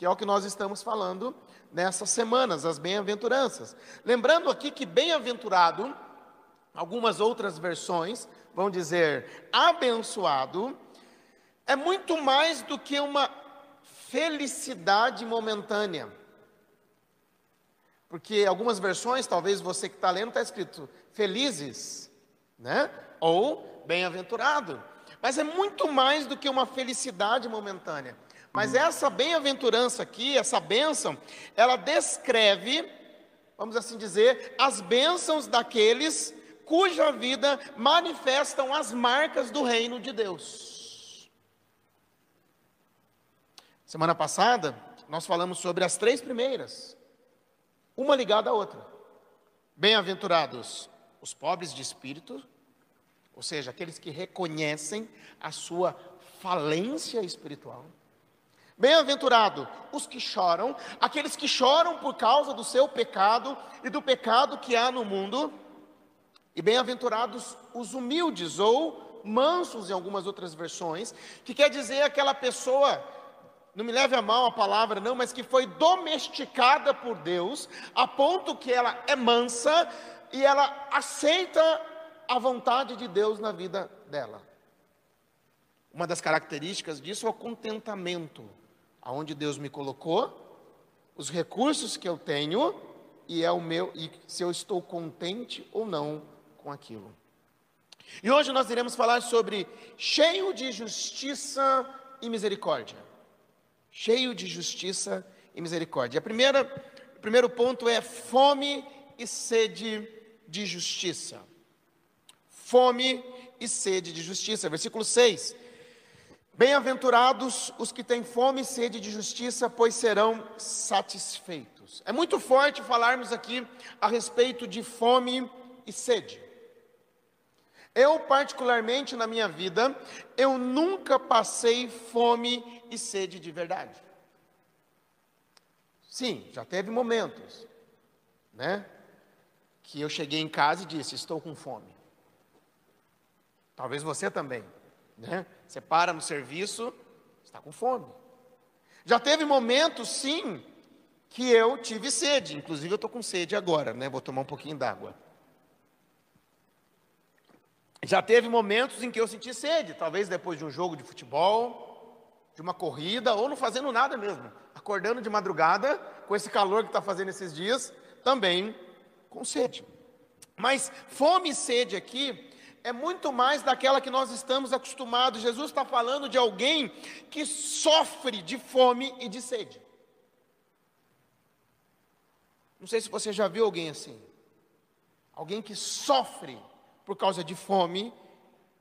que é o que nós estamos falando nessas semanas, as bem-aventuranças. Lembrando aqui que bem-aventurado, algumas outras versões vão dizer abençoado, é muito mais do que uma felicidade momentânea. Porque algumas versões, talvez você que está lendo, está escrito felizes, né? Ou bem-aventurado. Mas é muito mais do que uma felicidade momentânea. Mas essa bem-aventurança aqui, essa bênção, ela descreve, vamos assim dizer, as bênçãos daqueles cuja vida manifestam as marcas do reino de Deus. Semana passada, nós falamos sobre as três primeiras, uma ligada à outra. Bem-aventurados os pobres de espírito, ou seja, aqueles que reconhecem a sua falência espiritual. Bem-aventurado os que choram, aqueles que choram por causa do seu pecado e do pecado que há no mundo. E bem-aventurados os humildes ou mansos em algumas outras versões, que quer dizer aquela pessoa, não me leve a mal a palavra não, mas que foi domesticada por Deus, a ponto que ela é mansa e ela aceita a vontade de Deus na vida dela. Uma das características disso é o contentamento aonde Deus me colocou, os recursos que eu tenho e é o meu e se eu estou contente ou não com aquilo. E hoje nós iremos falar sobre cheio de justiça e misericórdia. Cheio de justiça e misericórdia. A primeira, o primeiro ponto é fome e sede de justiça. Fome e sede de justiça. Versículo 6. Bem-aventurados os que têm fome e sede de justiça, pois serão satisfeitos. É muito forte falarmos aqui a respeito de fome e sede. Eu, particularmente na minha vida, eu nunca passei fome e sede de verdade. Sim, já teve momentos, né? Que eu cheguei em casa e disse: Estou com fome. Talvez você também. Né? Você para no serviço, está com fome. Já teve momentos, sim, que eu tive sede. Inclusive, eu estou com sede agora, né? Vou tomar um pouquinho d'água. Já teve momentos em que eu senti sede, talvez depois de um jogo de futebol, de uma corrida, ou não fazendo nada mesmo. Acordando de madrugada, com esse calor que está fazendo esses dias, também com sede. Mas fome e sede aqui é muito mais daquela que nós estamos acostumados. Jesus está falando de alguém que sofre de fome e de sede. Não sei se você já viu alguém assim. Alguém que sofre por causa de fome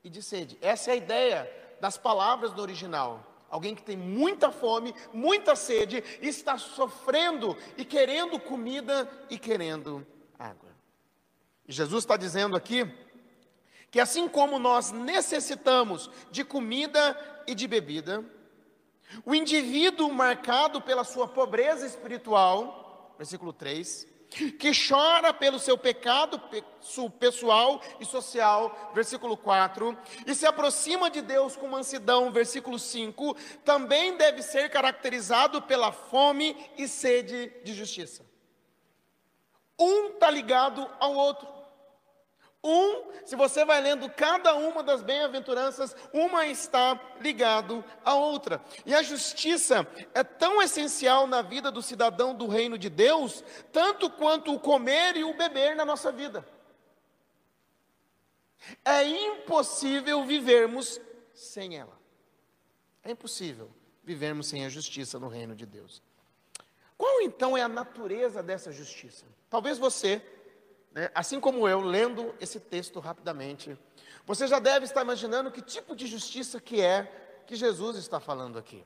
e de sede. Essa é a ideia das palavras do original. Alguém que tem muita fome, muita sede, está sofrendo e querendo comida e querendo água. E Jesus está dizendo aqui que assim como nós necessitamos de comida e de bebida, o indivíduo marcado pela sua pobreza espiritual, versículo 3, que chora pelo seu pecado pessoal e social, versículo 4, e se aproxima de Deus com mansidão, versículo 5, também deve ser caracterizado pela fome e sede de justiça. Um está ligado ao outro. Um, se você vai lendo cada uma das bem-aventuranças, uma está ligado à outra. E a justiça é tão essencial na vida do cidadão do reino de Deus, tanto quanto o comer e o beber na nossa vida. É impossível vivermos sem ela. É impossível vivermos sem a justiça no reino de Deus. Qual então é a natureza dessa justiça? Talvez você né, assim como eu, lendo esse texto rapidamente, você já deve estar imaginando que tipo de justiça que é que Jesus está falando aqui.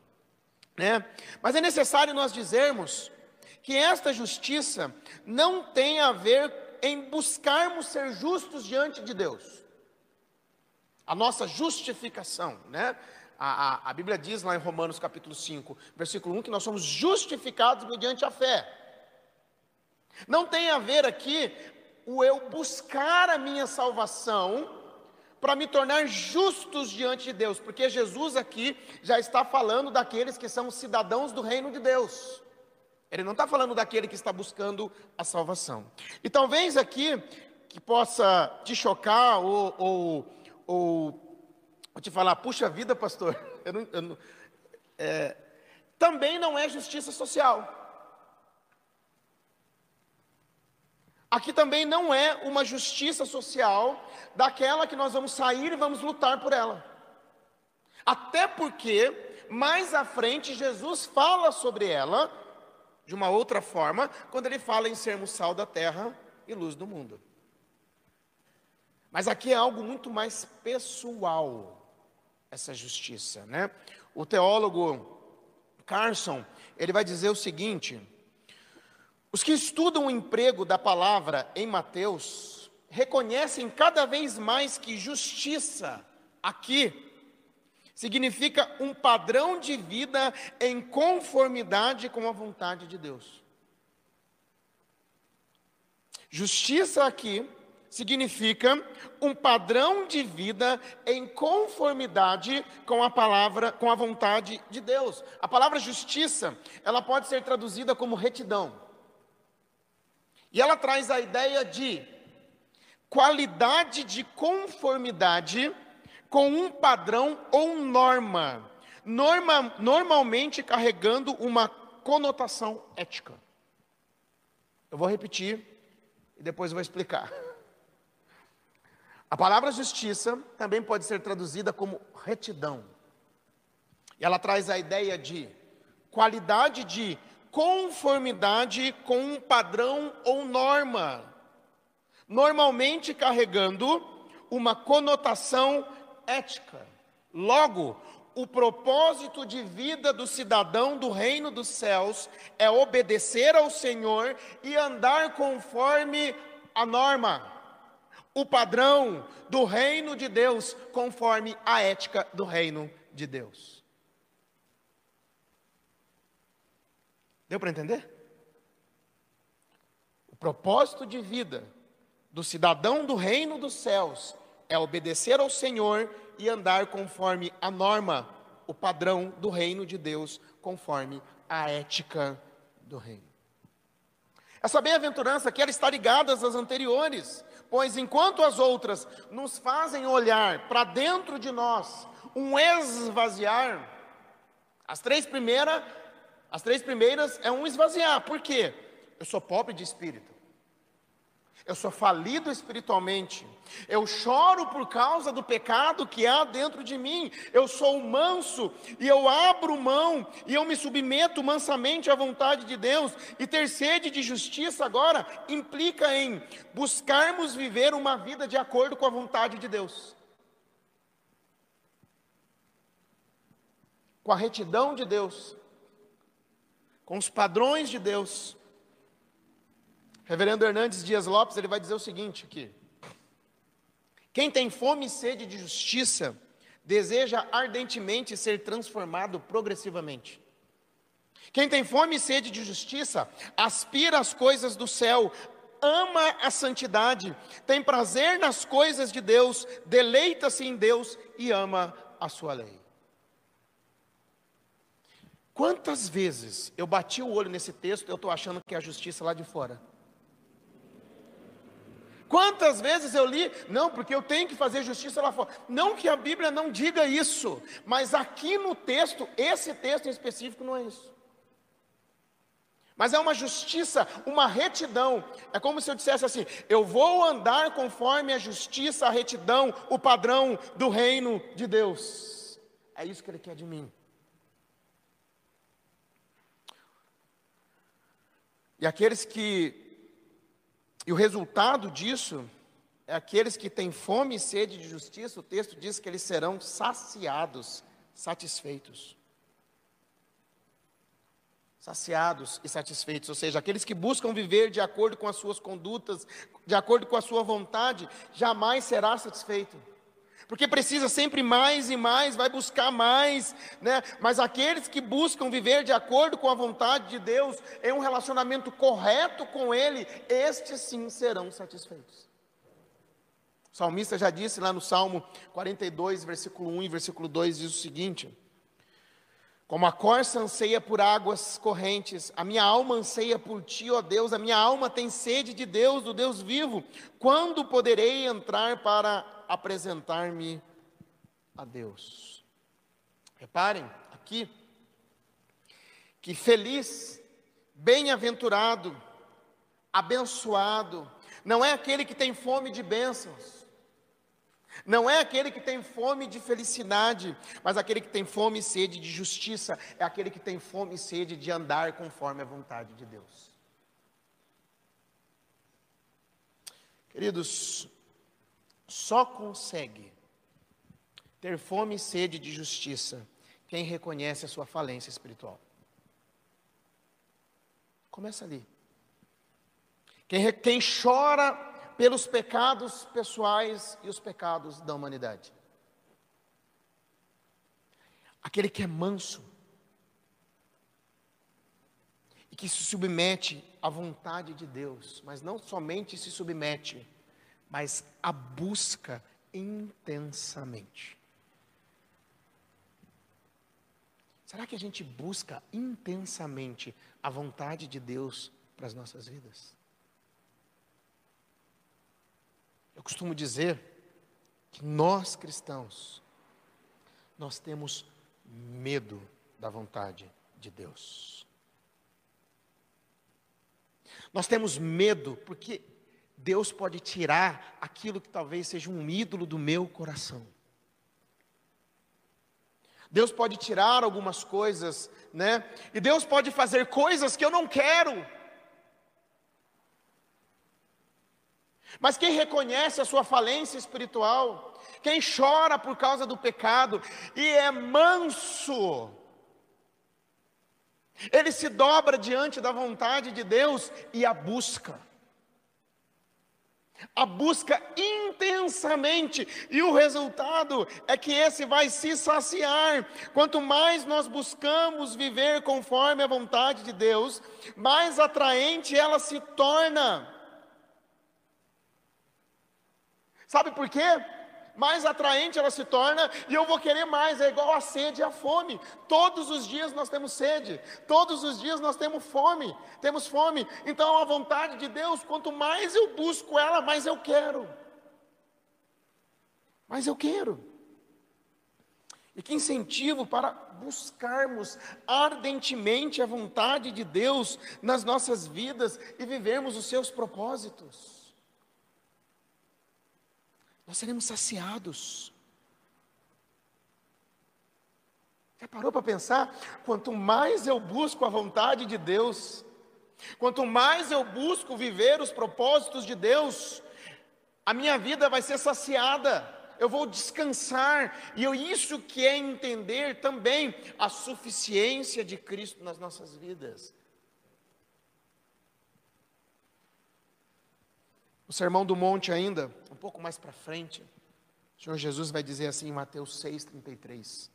Né? Mas é necessário nós dizermos que esta justiça não tem a ver em buscarmos ser justos diante de Deus. A nossa justificação, né? A, a, a, Bíblia diz lá em Romanos capítulo 5, versículo 1, que nós somos justificados mediante a fé. Não tem a ver aqui o eu buscar a minha salvação para me tornar justos diante de Deus, porque Jesus aqui já está falando daqueles que são cidadãos do reino de Deus. Ele não está falando daquele que está buscando a salvação. E talvez aqui que possa te chocar ou, ou, ou, ou te falar, puxa vida, pastor, eu não, eu não, é, também não é justiça social. Aqui também não é uma justiça social daquela que nós vamos sair e vamos lutar por ela. Até porque, mais à frente, Jesus fala sobre ela de uma outra forma, quando ele fala em sermos sal da terra e luz do mundo. Mas aqui é algo muito mais pessoal, essa justiça, né? O teólogo Carson, ele vai dizer o seguinte: os que estudam o emprego da palavra em Mateus reconhecem cada vez mais que justiça aqui significa um padrão de vida em conformidade com a vontade de Deus. Justiça aqui significa um padrão de vida em conformidade com a palavra, com a vontade de Deus. A palavra justiça, ela pode ser traduzida como retidão. E ela traz a ideia de qualidade de conformidade com um padrão ou norma, norma normalmente carregando uma conotação ética. Eu vou repetir e depois vou explicar. A palavra justiça também pode ser traduzida como retidão. E ela traz a ideia de qualidade de conformidade com um padrão ou norma, normalmente carregando uma conotação ética. Logo, o propósito de vida do cidadão do reino dos céus é obedecer ao Senhor e andar conforme a norma, o padrão do reino de Deus, conforme a ética do reino de Deus. Deu para entender? O propósito de vida do cidadão do reino dos céus é obedecer ao Senhor e andar conforme a norma, o padrão do reino de Deus, conforme a ética do reino. Essa bem-aventurança aqui ela está ligada às anteriores, pois enquanto as outras nos fazem olhar para dentro de nós, um esvaziar, as três primeiras as três primeiras é um esvaziar. Por quê? Eu sou pobre de espírito. Eu sou falido espiritualmente. Eu choro por causa do pecado que há dentro de mim. Eu sou manso e eu abro mão e eu me submeto mansamente à vontade de Deus. E ter sede de justiça agora implica em buscarmos viver uma vida de acordo com a vontade de Deus. Com a retidão de Deus com os padrões de Deus. Reverendo Hernandes Dias Lopes, ele vai dizer o seguinte aqui: Quem tem fome e sede de justiça, deseja ardentemente ser transformado progressivamente. Quem tem fome e sede de justiça, aspira às coisas do céu, ama a santidade, tem prazer nas coisas de Deus, deleita-se em Deus e ama a sua lei. Quantas vezes eu bati o olho nesse texto e eu estou achando que é a justiça lá de fora? Quantas vezes eu li, não, porque eu tenho que fazer justiça lá fora. Não que a Bíblia não diga isso, mas aqui no texto, esse texto em específico não é isso. Mas é uma justiça, uma retidão. É como se eu dissesse assim: eu vou andar conforme a justiça, a retidão, o padrão do reino de Deus. É isso que Ele quer de mim. E aqueles que. E o resultado disso é aqueles que têm fome e sede de justiça, o texto diz que eles serão saciados, satisfeitos. Saciados e satisfeitos, ou seja, aqueles que buscam viver de acordo com as suas condutas, de acordo com a sua vontade, jamais será satisfeito porque precisa sempre mais e mais, vai buscar mais, né? Mas aqueles que buscam viver de acordo com a vontade de Deus, em um relacionamento correto com Ele, estes sim serão satisfeitos. O salmista já disse lá no Salmo 42, versículo 1 e versículo 2, diz o seguinte: Como a corça anseia por águas correntes, a minha alma anseia por ti, ó Deus, a minha alma tem sede de Deus, do Deus vivo. Quando poderei entrar para apresentar-me a Deus? Reparem aqui que feliz, bem-aventurado, abençoado, não é aquele que tem fome de bênçãos. Não é aquele que tem fome de felicidade, mas aquele que tem fome e sede de justiça, é aquele que tem fome e sede de andar conforme a vontade de Deus. Queridos, só consegue ter fome e sede de justiça quem reconhece a sua falência espiritual. Começa ali. Quem, quem chora pelos pecados pessoais e os pecados da humanidade. Aquele que é manso e que se submete à vontade de Deus, mas não somente se submete, mas a busca intensamente. Será que a gente busca intensamente a vontade de Deus para as nossas vidas? Eu costumo dizer que nós cristãos, nós temos medo da vontade de Deus. Nós temos medo porque Deus pode tirar aquilo que talvez seja um ídolo do meu coração. Deus pode tirar algumas coisas, né? E Deus pode fazer coisas que eu não quero. Mas quem reconhece a sua falência espiritual, quem chora por causa do pecado e é manso, ele se dobra diante da vontade de Deus e a busca. A busca intensamente, e o resultado é que esse vai se saciar. Quanto mais nós buscamos viver conforme a vontade de Deus, mais atraente ela se torna. Sabe por quê? Mais atraente ela se torna e eu vou querer mais, é igual a sede e a fome. Todos os dias nós temos sede, todos os dias nós temos fome, temos fome. Então a vontade de Deus, quanto mais eu busco ela, mais eu quero. Mais eu quero. E que incentivo para buscarmos ardentemente a vontade de Deus nas nossas vidas e vivermos os seus propósitos nós seremos saciados. Já parou para pensar? Quanto mais eu busco a vontade de Deus, quanto mais eu busco viver os propósitos de Deus, a minha vida vai ser saciada, eu vou descansar, e eu, isso que é entender também a suficiência de Cristo nas nossas vidas. O Sermão do Monte ainda, um pouco mais para frente, o Senhor Jesus vai dizer assim em Mateus 6,33.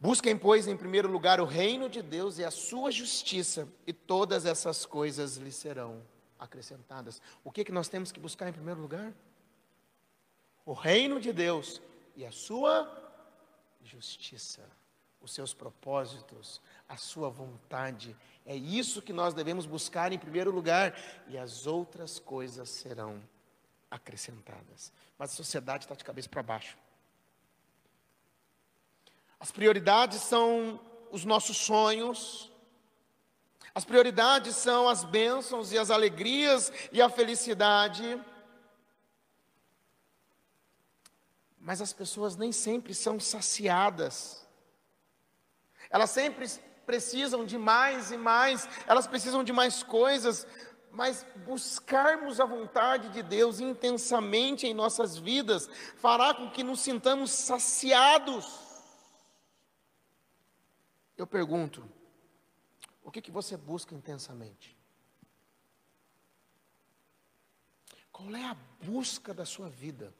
Busquem, pois, em primeiro lugar o reino de Deus e a sua justiça, e todas essas coisas lhe serão acrescentadas. O que, que nós temos que buscar em primeiro lugar? O reino de Deus e a sua justiça, os seus propósitos, a sua vontade é isso que nós devemos buscar em primeiro lugar, e as outras coisas serão acrescentadas. Mas a sociedade está de cabeça para baixo. As prioridades são os nossos sonhos, as prioridades são as bênçãos e as alegrias e a felicidade. Mas as pessoas nem sempre são saciadas. Elas sempre precisam de mais e mais, elas precisam de mais coisas, mas buscarmos a vontade de Deus intensamente em nossas vidas fará com que nos sintamos saciados. Eu pergunto, o que, que você busca intensamente? Qual é a busca da sua vida?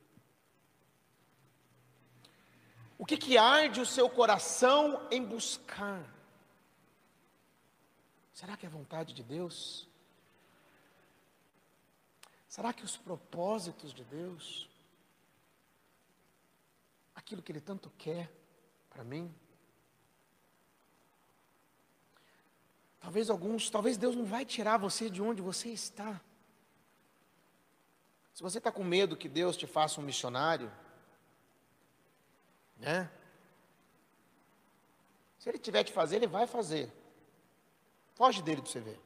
O que, que arde o seu coração em buscar? Será que é vontade de Deus? Será que os propósitos de Deus, aquilo que Ele tanto quer para mim, talvez alguns, talvez Deus não vai tirar você de onde você está. Se você está com medo que Deus te faça um missionário, né? Se Ele tiver que fazer, Ele vai fazer. Foge dele para você ver.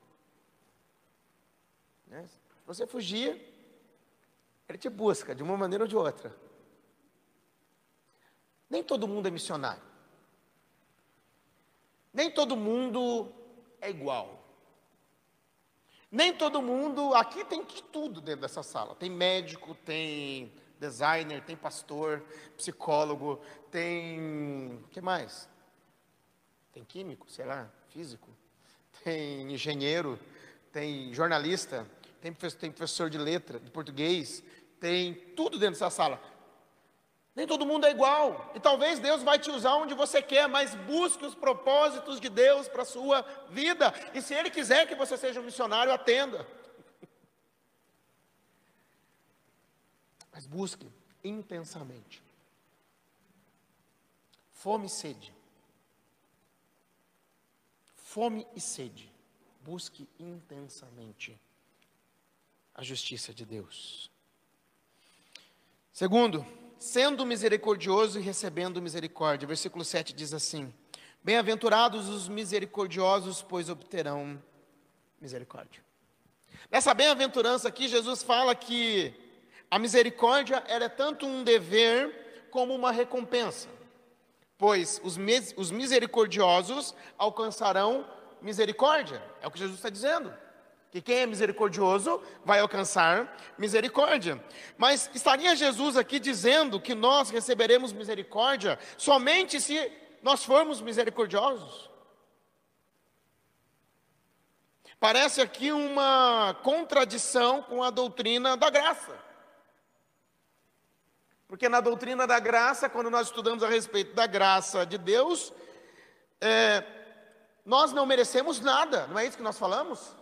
Né? Você fugir, Ele te busca de uma maneira ou de outra. Nem todo mundo é missionário. Nem todo mundo é igual. Nem todo mundo, aqui tem de tudo dentro dessa sala. Tem médico, tem designer, tem pastor, psicólogo, tem. Que mais? Tem químico, sei lá, físico, tem engenheiro, tem jornalista, tem professor, tem professor de letra, de português, tem tudo dentro dessa sala. Nem todo mundo é igual. E talvez Deus vai te usar onde você quer, mas busque os propósitos de Deus para a sua vida. E se Ele quiser que você seja um missionário, atenda. Mas busque intensamente. Fome e sede. Fome e sede. Busque intensamente a justiça de Deus. Segundo, sendo misericordioso e recebendo misericórdia. Versículo 7 diz assim: Bem-aventurados os misericordiosos, pois obterão misericórdia. Nessa bem-aventurança aqui, Jesus fala que a misericórdia é tanto um dever como uma recompensa, pois os, os misericordiosos alcançarão misericórdia, é o que Jesus está dizendo que quem é misericordioso vai alcançar misericórdia. Mas estaria Jesus aqui dizendo que nós receberemos misericórdia somente se nós formos misericordiosos? Parece aqui uma contradição com a doutrina da graça. Porque na doutrina da graça, quando nós estudamos a respeito da graça de Deus, é, nós não merecemos nada, não é isso que nós falamos?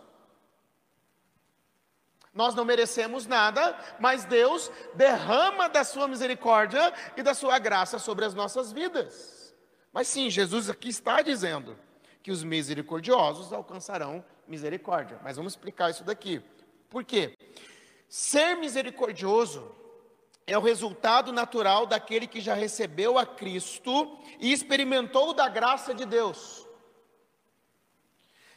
Nós não merecemos nada, mas Deus derrama da sua misericórdia e da sua graça sobre as nossas vidas. Mas sim, Jesus aqui está dizendo que os misericordiosos alcançarão misericórdia. Mas vamos explicar isso daqui. Por quê? Ser misericordioso é o resultado natural daquele que já recebeu a Cristo e experimentou da graça de Deus.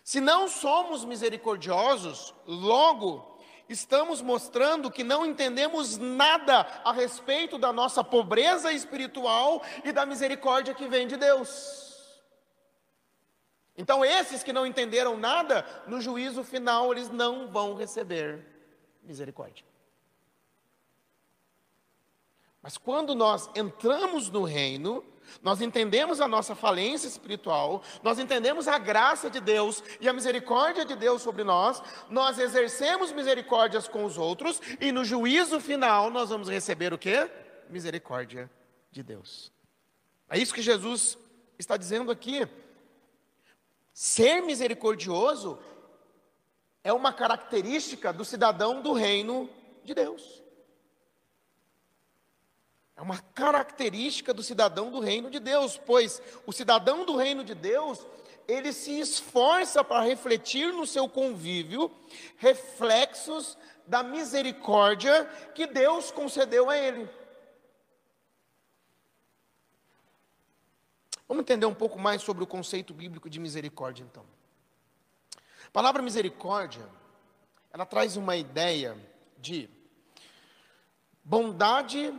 Se não somos misericordiosos, logo estamos mostrando que não entendemos nada a respeito da nossa pobreza espiritual e da misericórdia que vem de Deus. Então, esses que não entenderam nada, no juízo final eles não vão receber misericórdia. Mas quando nós entramos no reino, nós entendemos a nossa falência espiritual, nós entendemos a graça de Deus e a misericórdia de Deus sobre nós, nós exercemos misericórdias com os outros e no juízo final nós vamos receber o que? Misericórdia de Deus. É isso que Jesus está dizendo aqui. Ser misericordioso é uma característica do cidadão do reino de Deus. É uma característica do cidadão do reino de Deus, pois o cidadão do reino de Deus, ele se esforça para refletir no seu convívio reflexos da misericórdia que Deus concedeu a ele. Vamos entender um pouco mais sobre o conceito bíblico de misericórdia, então. A palavra misericórdia, ela traz uma ideia de bondade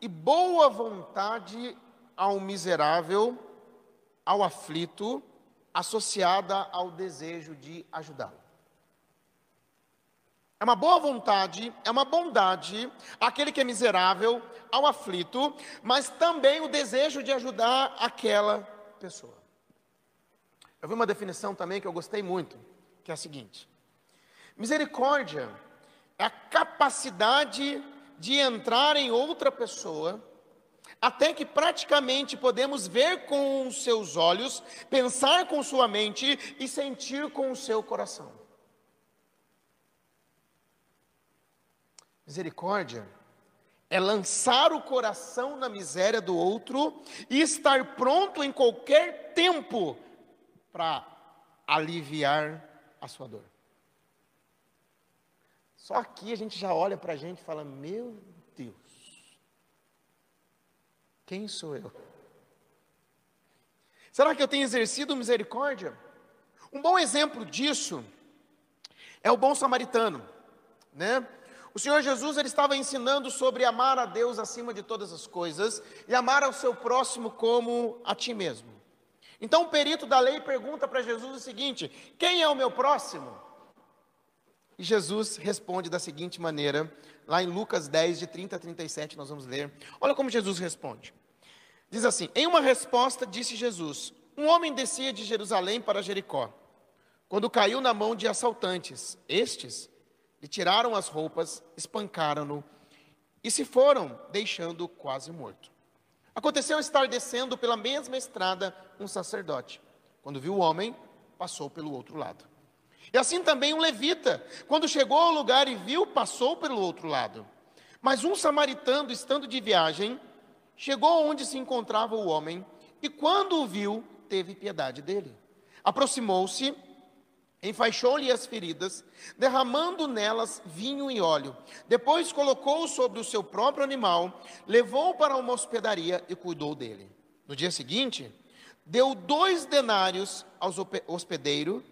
e boa vontade ao miserável, ao aflito, associada ao desejo de ajudá-lo. É uma boa vontade, é uma bondade aquele que é miserável, ao aflito, mas também o desejo de ajudar aquela pessoa. Eu vi uma definição também que eu gostei muito, que é a seguinte: misericórdia é a capacidade de entrar em outra pessoa, até que praticamente podemos ver com os seus olhos, pensar com sua mente e sentir com o seu coração. Misericórdia é lançar o coração na miséria do outro e estar pronto em qualquer tempo para aliviar a sua dor. Só aqui a gente já olha para a gente e fala: Meu Deus, quem sou eu? Será que eu tenho exercido misericórdia? Um bom exemplo disso é o bom samaritano, né? O Senhor Jesus ele estava ensinando sobre amar a Deus acima de todas as coisas e amar ao seu próximo como a ti mesmo. Então o perito da lei pergunta para Jesus o seguinte: Quem é o meu próximo? E Jesus responde da seguinte maneira, lá em Lucas 10, de 30 a 37, nós vamos ler. Olha como Jesus responde. Diz assim: Em uma resposta, disse Jesus: Um homem descia de Jerusalém para Jericó, quando caiu na mão de assaltantes. Estes lhe tiraram as roupas, espancaram-no e se foram, deixando-o quase morto. Aconteceu estar descendo pela mesma estrada um sacerdote. Quando viu o homem, passou pelo outro lado. E assim também um levita, quando chegou ao lugar e viu, passou pelo outro lado. Mas um samaritano, estando de viagem, chegou onde se encontrava o homem e, quando o viu, teve piedade dele. Aproximou-se enfaixou-lhe as feridas, derramando nelas vinho e óleo. Depois colocou-o sobre o seu próprio animal, levou-o para uma hospedaria e cuidou dele. No dia seguinte, deu dois denários ao hospedeiro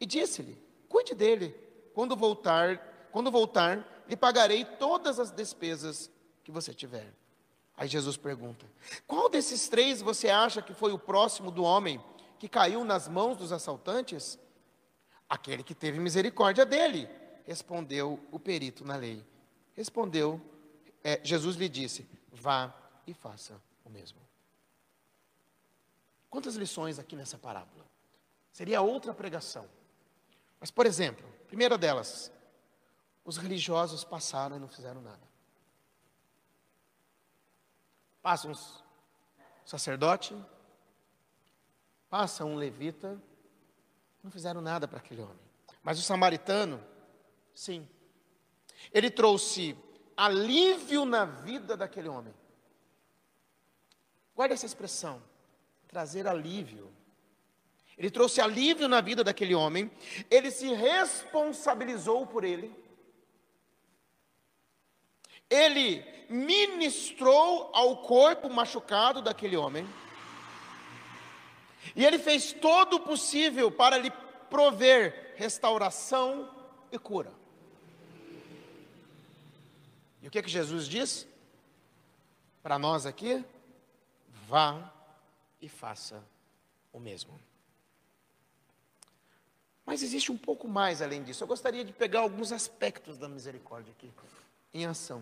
e disse-lhe: Cuide dele. Quando voltar, quando voltar, lhe pagarei todas as despesas que você tiver. Aí Jesus pergunta: Qual desses três você acha que foi o próximo do homem que caiu nas mãos dos assaltantes? Aquele que teve misericórdia dele, respondeu o perito na lei. Respondeu, é, Jesus lhe disse: vá e faça o mesmo. Quantas lições aqui nessa parábola? Seria outra pregação. Mas, por exemplo, primeira delas, os religiosos passaram e não fizeram nada. Passa um sacerdote, passa um levita, não fizeram nada para aquele homem. Mas o samaritano, sim. Ele trouxe alívio na vida daquele homem. Guarda essa expressão, trazer alívio. Ele trouxe alívio na vida daquele homem, ele se responsabilizou por ele, ele ministrou ao corpo machucado daquele homem, e ele fez todo o possível para lhe prover restauração e cura. E o que é que Jesus diz? Para nós aqui, vá e faça o mesmo. Mas existe um pouco mais além disso. Eu gostaria de pegar alguns aspectos da misericórdia aqui em ação.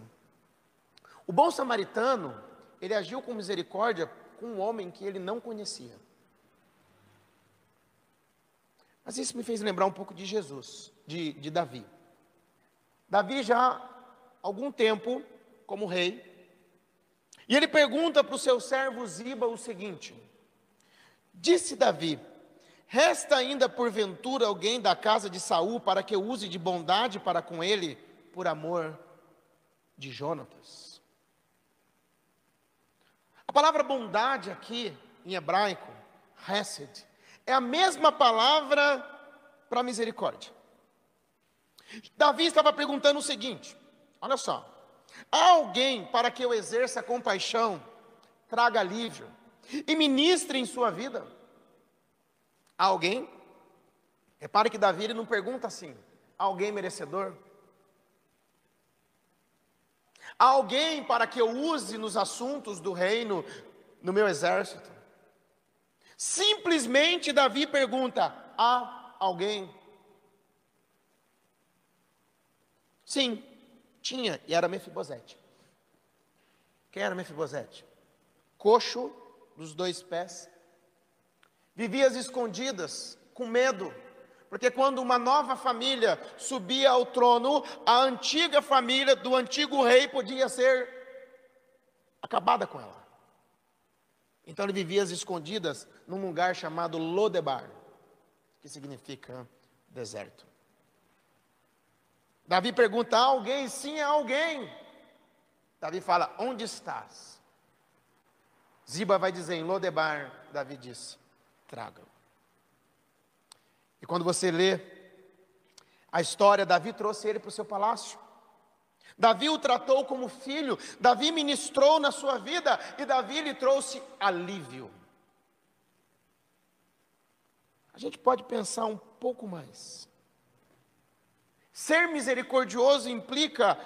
O bom samaritano, ele agiu com misericórdia com um homem que ele não conhecia. Mas isso me fez lembrar um pouco de Jesus, de, de Davi. Davi já há algum tempo como rei, e ele pergunta para o seu servo Ziba o seguinte: Disse Davi: Resta ainda porventura alguém da casa de Saul para que eu use de bondade para com ele, por amor de Jonatas? A palavra bondade aqui em hebraico, hesed, é a mesma palavra para misericórdia. Davi estava perguntando o seguinte: olha só, há alguém para que eu exerça compaixão, traga alívio e ministre em sua vida? Alguém? Repare que Davi não pergunta assim: alguém merecedor? Alguém para que eu use nos assuntos do reino no meu exército? Simplesmente Davi pergunta: há alguém? Sim, tinha, e era Mefibosete. Quem era Mefibosete? Coxo dos dois pés. Vivia às escondidas, com medo, porque quando uma nova família subia ao trono, a antiga família do antigo rei podia ser acabada com ela. Então ele vivia às escondidas num lugar chamado Lodebar, que significa deserto. Davi pergunta: há alguém? Sim, há alguém. Davi fala: Onde estás? Ziba vai dizer: Em Lodebar. Davi disse: Traga-o. E quando você lê a história, Davi trouxe ele para o seu palácio. Davi o tratou como filho, Davi ministrou na sua vida e Davi lhe trouxe alívio. A gente pode pensar um pouco mais. Ser misericordioso implica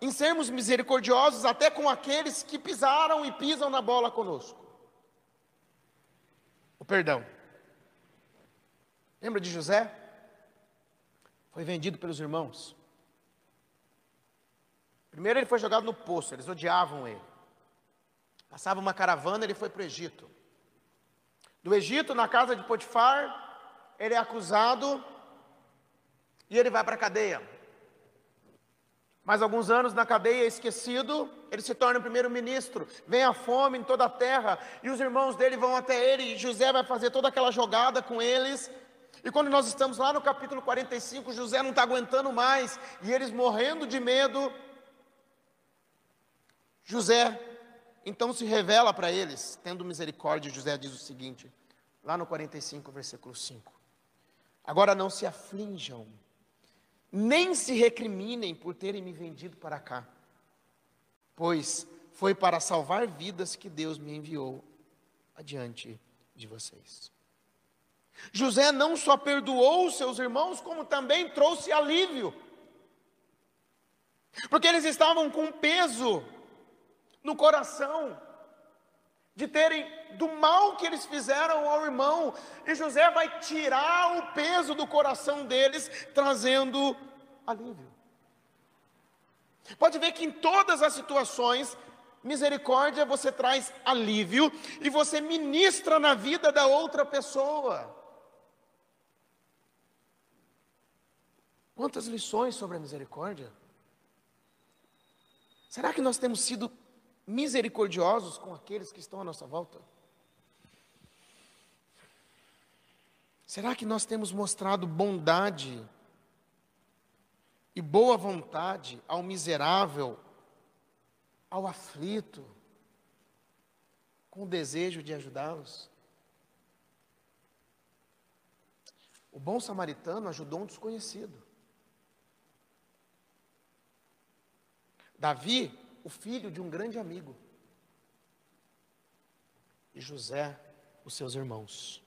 em sermos misericordiosos até com aqueles que pisaram e pisam na bola conosco. Perdão. Lembra de José? Foi vendido pelos irmãos. Primeiro ele foi jogado no poço, eles odiavam ele. Passava uma caravana, ele foi para o Egito. Do Egito, na casa de Potifar, ele é acusado e ele vai para a cadeia. Mais alguns anos na cadeia, esquecido, ele se torna primeiro-ministro. Vem a fome em toda a terra e os irmãos dele vão até ele e José vai fazer toda aquela jogada com eles. E quando nós estamos lá no capítulo 45, José não está aguentando mais e eles morrendo de medo, José então se revela para eles, tendo misericórdia, José diz o seguinte, lá no 45, versículo 5: Agora não se aflinjam, nem se recriminem por terem me vendido para cá, pois foi para salvar vidas que Deus me enviou adiante de vocês. José não só perdoou os seus irmãos, como também trouxe alívio, porque eles estavam com peso no coração, de terem do mal que eles fizeram ao irmão, e José vai tirar o peso do coração deles, trazendo alívio. Pode ver que em todas as situações, misericórdia você traz alívio e você ministra na vida da outra pessoa. Quantas lições sobre a misericórdia? Será que nós temos sido misericordiosos com aqueles que estão à nossa volta? Será que nós temos mostrado bondade e boa vontade ao miserável, ao aflito, com o desejo de ajudá-los? O bom samaritano ajudou um desconhecido. Davi o filho de um grande amigo. E José, os seus irmãos.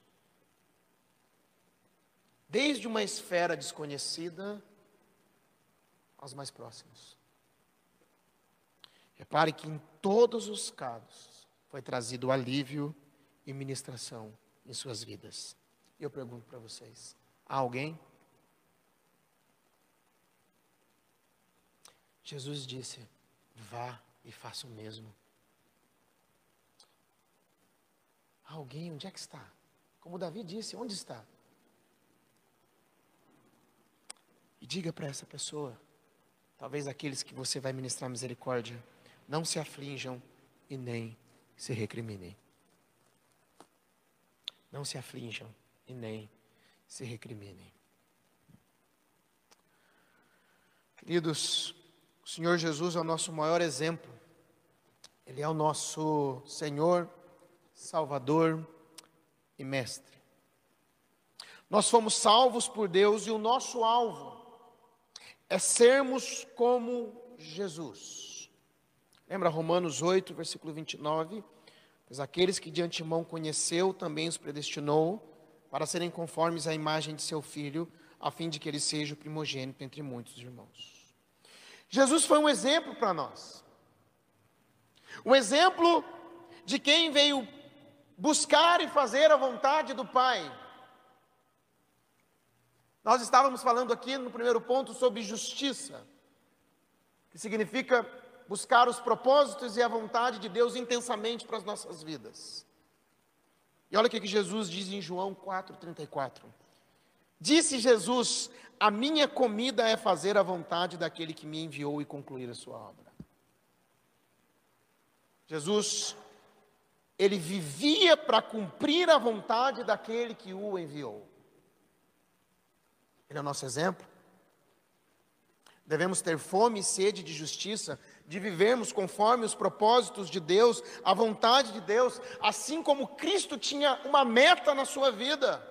Desde uma esfera desconhecida aos mais próximos. Repare que em todos os casos foi trazido alívio e ministração em suas vidas. Eu pergunto para vocês: há alguém? Jesus disse: Vá e faça o mesmo. Alguém, onde é que está? Como Davi disse, onde está? E diga para essa pessoa, talvez aqueles que você vai ministrar misericórdia, não se aflinjam e nem se recriminem. Não se aflinjam e nem se recriminem. Queridos, o Senhor Jesus é o nosso maior exemplo. Ele é o nosso Senhor, Salvador e Mestre. Nós fomos salvos por Deus e o nosso alvo é sermos como Jesus. Lembra Romanos 8, versículo 29? Pois aqueles que de antemão conheceu também os predestinou para serem conformes à imagem de seu filho, a fim de que ele seja o primogênito entre muitos irmãos. Jesus foi um exemplo para nós. Um exemplo de quem veio buscar e fazer a vontade do Pai. Nós estávamos falando aqui no primeiro ponto sobre justiça, que significa buscar os propósitos e a vontade de Deus intensamente para as nossas vidas. E olha o que Jesus diz em João 4,34. Disse Jesus: a minha comida é fazer a vontade daquele que me enviou e concluir a sua obra. Jesus, ele vivia para cumprir a vontade daquele que o enviou. Ele é o nosso exemplo. Devemos ter fome e sede de justiça, de vivermos conforme os propósitos de Deus, a vontade de Deus, assim como Cristo tinha uma meta na sua vida: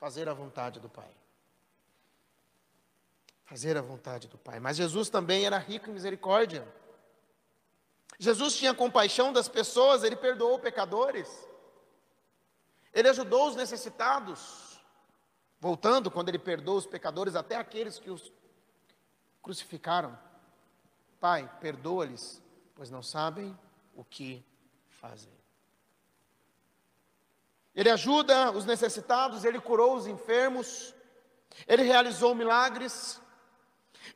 fazer a vontade do Pai. Fazer a vontade do Pai. Mas Jesus também era rico em misericórdia. Jesus tinha compaixão das pessoas, ele perdoou pecadores, ele ajudou os necessitados. Voltando, quando ele perdoou os pecadores, até aqueles que os crucificaram. Pai, perdoa-lhes, pois não sabem o que fazem. Ele ajuda os necessitados, ele curou os enfermos, ele realizou milagres,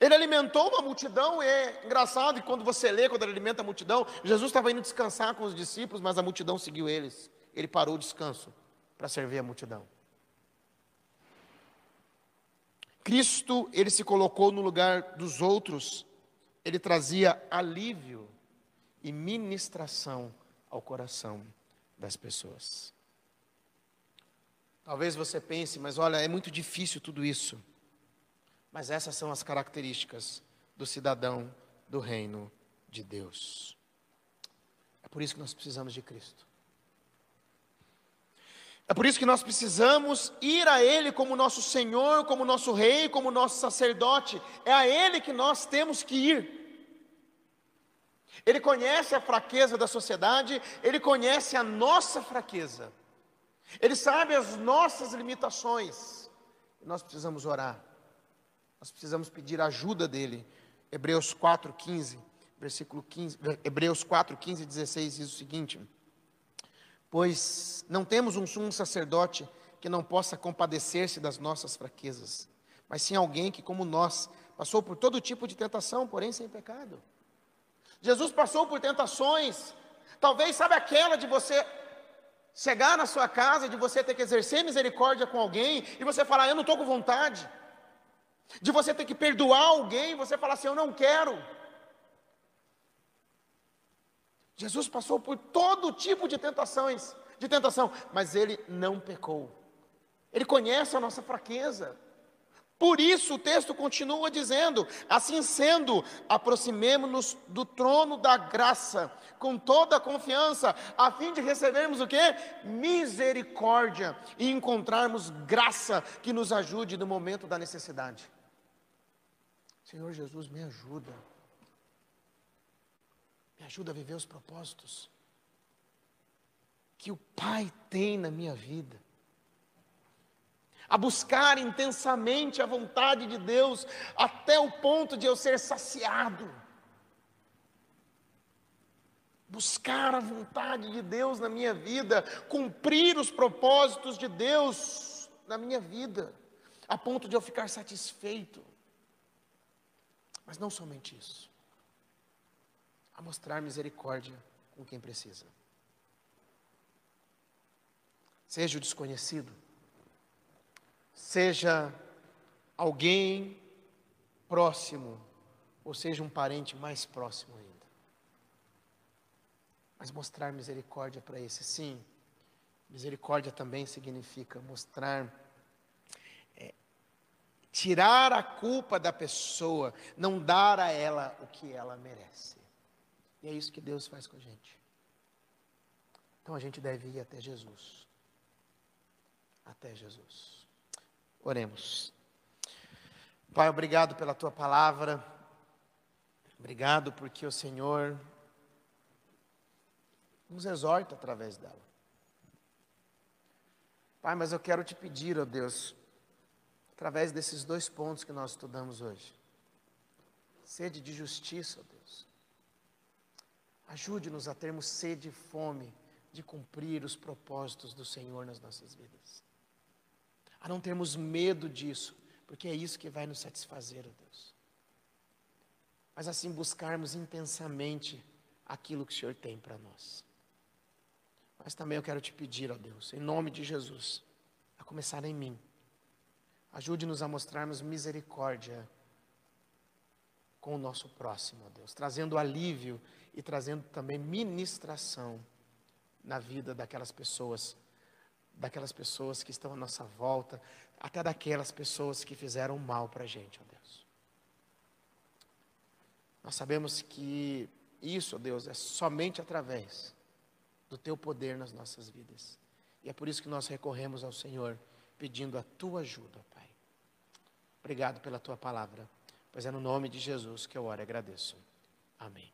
ele alimentou uma multidão, e é engraçado que quando você lê, quando ele alimenta a multidão, Jesus estava indo descansar com os discípulos, mas a multidão seguiu eles. Ele parou o descanso para servir a multidão. Cristo, ele se colocou no lugar dos outros, ele trazia alívio e ministração ao coração das pessoas. Talvez você pense, mas olha, é muito difícil tudo isso. Mas essas são as características do cidadão do reino de Deus. É por isso que nós precisamos de Cristo. É por isso que nós precisamos ir a Ele como nosso Senhor, como nosso Rei, como nosso sacerdote. É a Ele que nós temos que ir. Ele conhece a fraqueza da sociedade, Ele conhece a nossa fraqueza, Ele sabe as nossas limitações. Nós precisamos orar. Nós precisamos pedir a ajuda dele. Hebreus 4, 15, versículo 15, Hebreus 4, 15 e 16 diz o seguinte: Pois não temos um sumo sacerdote que não possa compadecer-se das nossas fraquezas, mas sim alguém que, como nós, passou por todo tipo de tentação, porém sem pecado. Jesus passou por tentações, talvez sabe aquela de você chegar na sua casa, de você ter que exercer misericórdia com alguém e você falar, eu não estou com vontade de você ter que perdoar alguém, você falar assim: Eu não quero. Jesus passou por todo tipo de tentações, de tentação, mas ele não pecou. Ele conhece a nossa fraqueza. Por isso o texto continua dizendo: assim sendo, aproximemo-nos do trono da graça, com toda a confiança, a fim de recebermos o que? Misericórdia e encontrarmos graça que nos ajude no momento da necessidade. Senhor Jesus, me ajuda. Me ajuda a viver os propósitos que o Pai tem na minha vida. A buscar intensamente a vontade de Deus até o ponto de eu ser saciado. Buscar a vontade de Deus na minha vida, cumprir os propósitos de Deus na minha vida, a ponto de eu ficar satisfeito. Mas não somente isso. A mostrar misericórdia com quem precisa. Seja o desconhecido, seja alguém próximo, ou seja um parente mais próximo ainda. Mas mostrar misericórdia para esse, sim. Misericórdia também significa mostrar tirar a culpa da pessoa, não dar a ela o que ela merece. E é isso que Deus faz com a gente. Então a gente deve ir até Jesus. Até Jesus. Oremos. Pai, obrigado pela tua palavra. Obrigado porque o Senhor nos exorta através dela. Pai, mas eu quero te pedir, ó Deus, através desses dois pontos que nós estudamos hoje. Sede de justiça, ó Deus. Ajude-nos a termos sede e fome de cumprir os propósitos do Senhor nas nossas vidas. A não termos medo disso, porque é isso que vai nos satisfazer, ó Deus. Mas assim buscarmos intensamente aquilo que o Senhor tem para nós. Mas também eu quero te pedir, ó Deus, em nome de Jesus, a começar em mim Ajude-nos a mostrarmos misericórdia com o nosso próximo, ó Deus, trazendo alívio e trazendo também ministração na vida daquelas pessoas, daquelas pessoas que estão à nossa volta, até daquelas pessoas que fizeram mal para a gente, ó Deus. Nós sabemos que isso, ó Deus, é somente através do Teu poder nas nossas vidas. E é por isso que nós recorremos ao Senhor, pedindo a Tua ajuda, Pai. Obrigado pela Tua palavra. Pois é no nome de Jesus que eu oro e agradeço. Amém.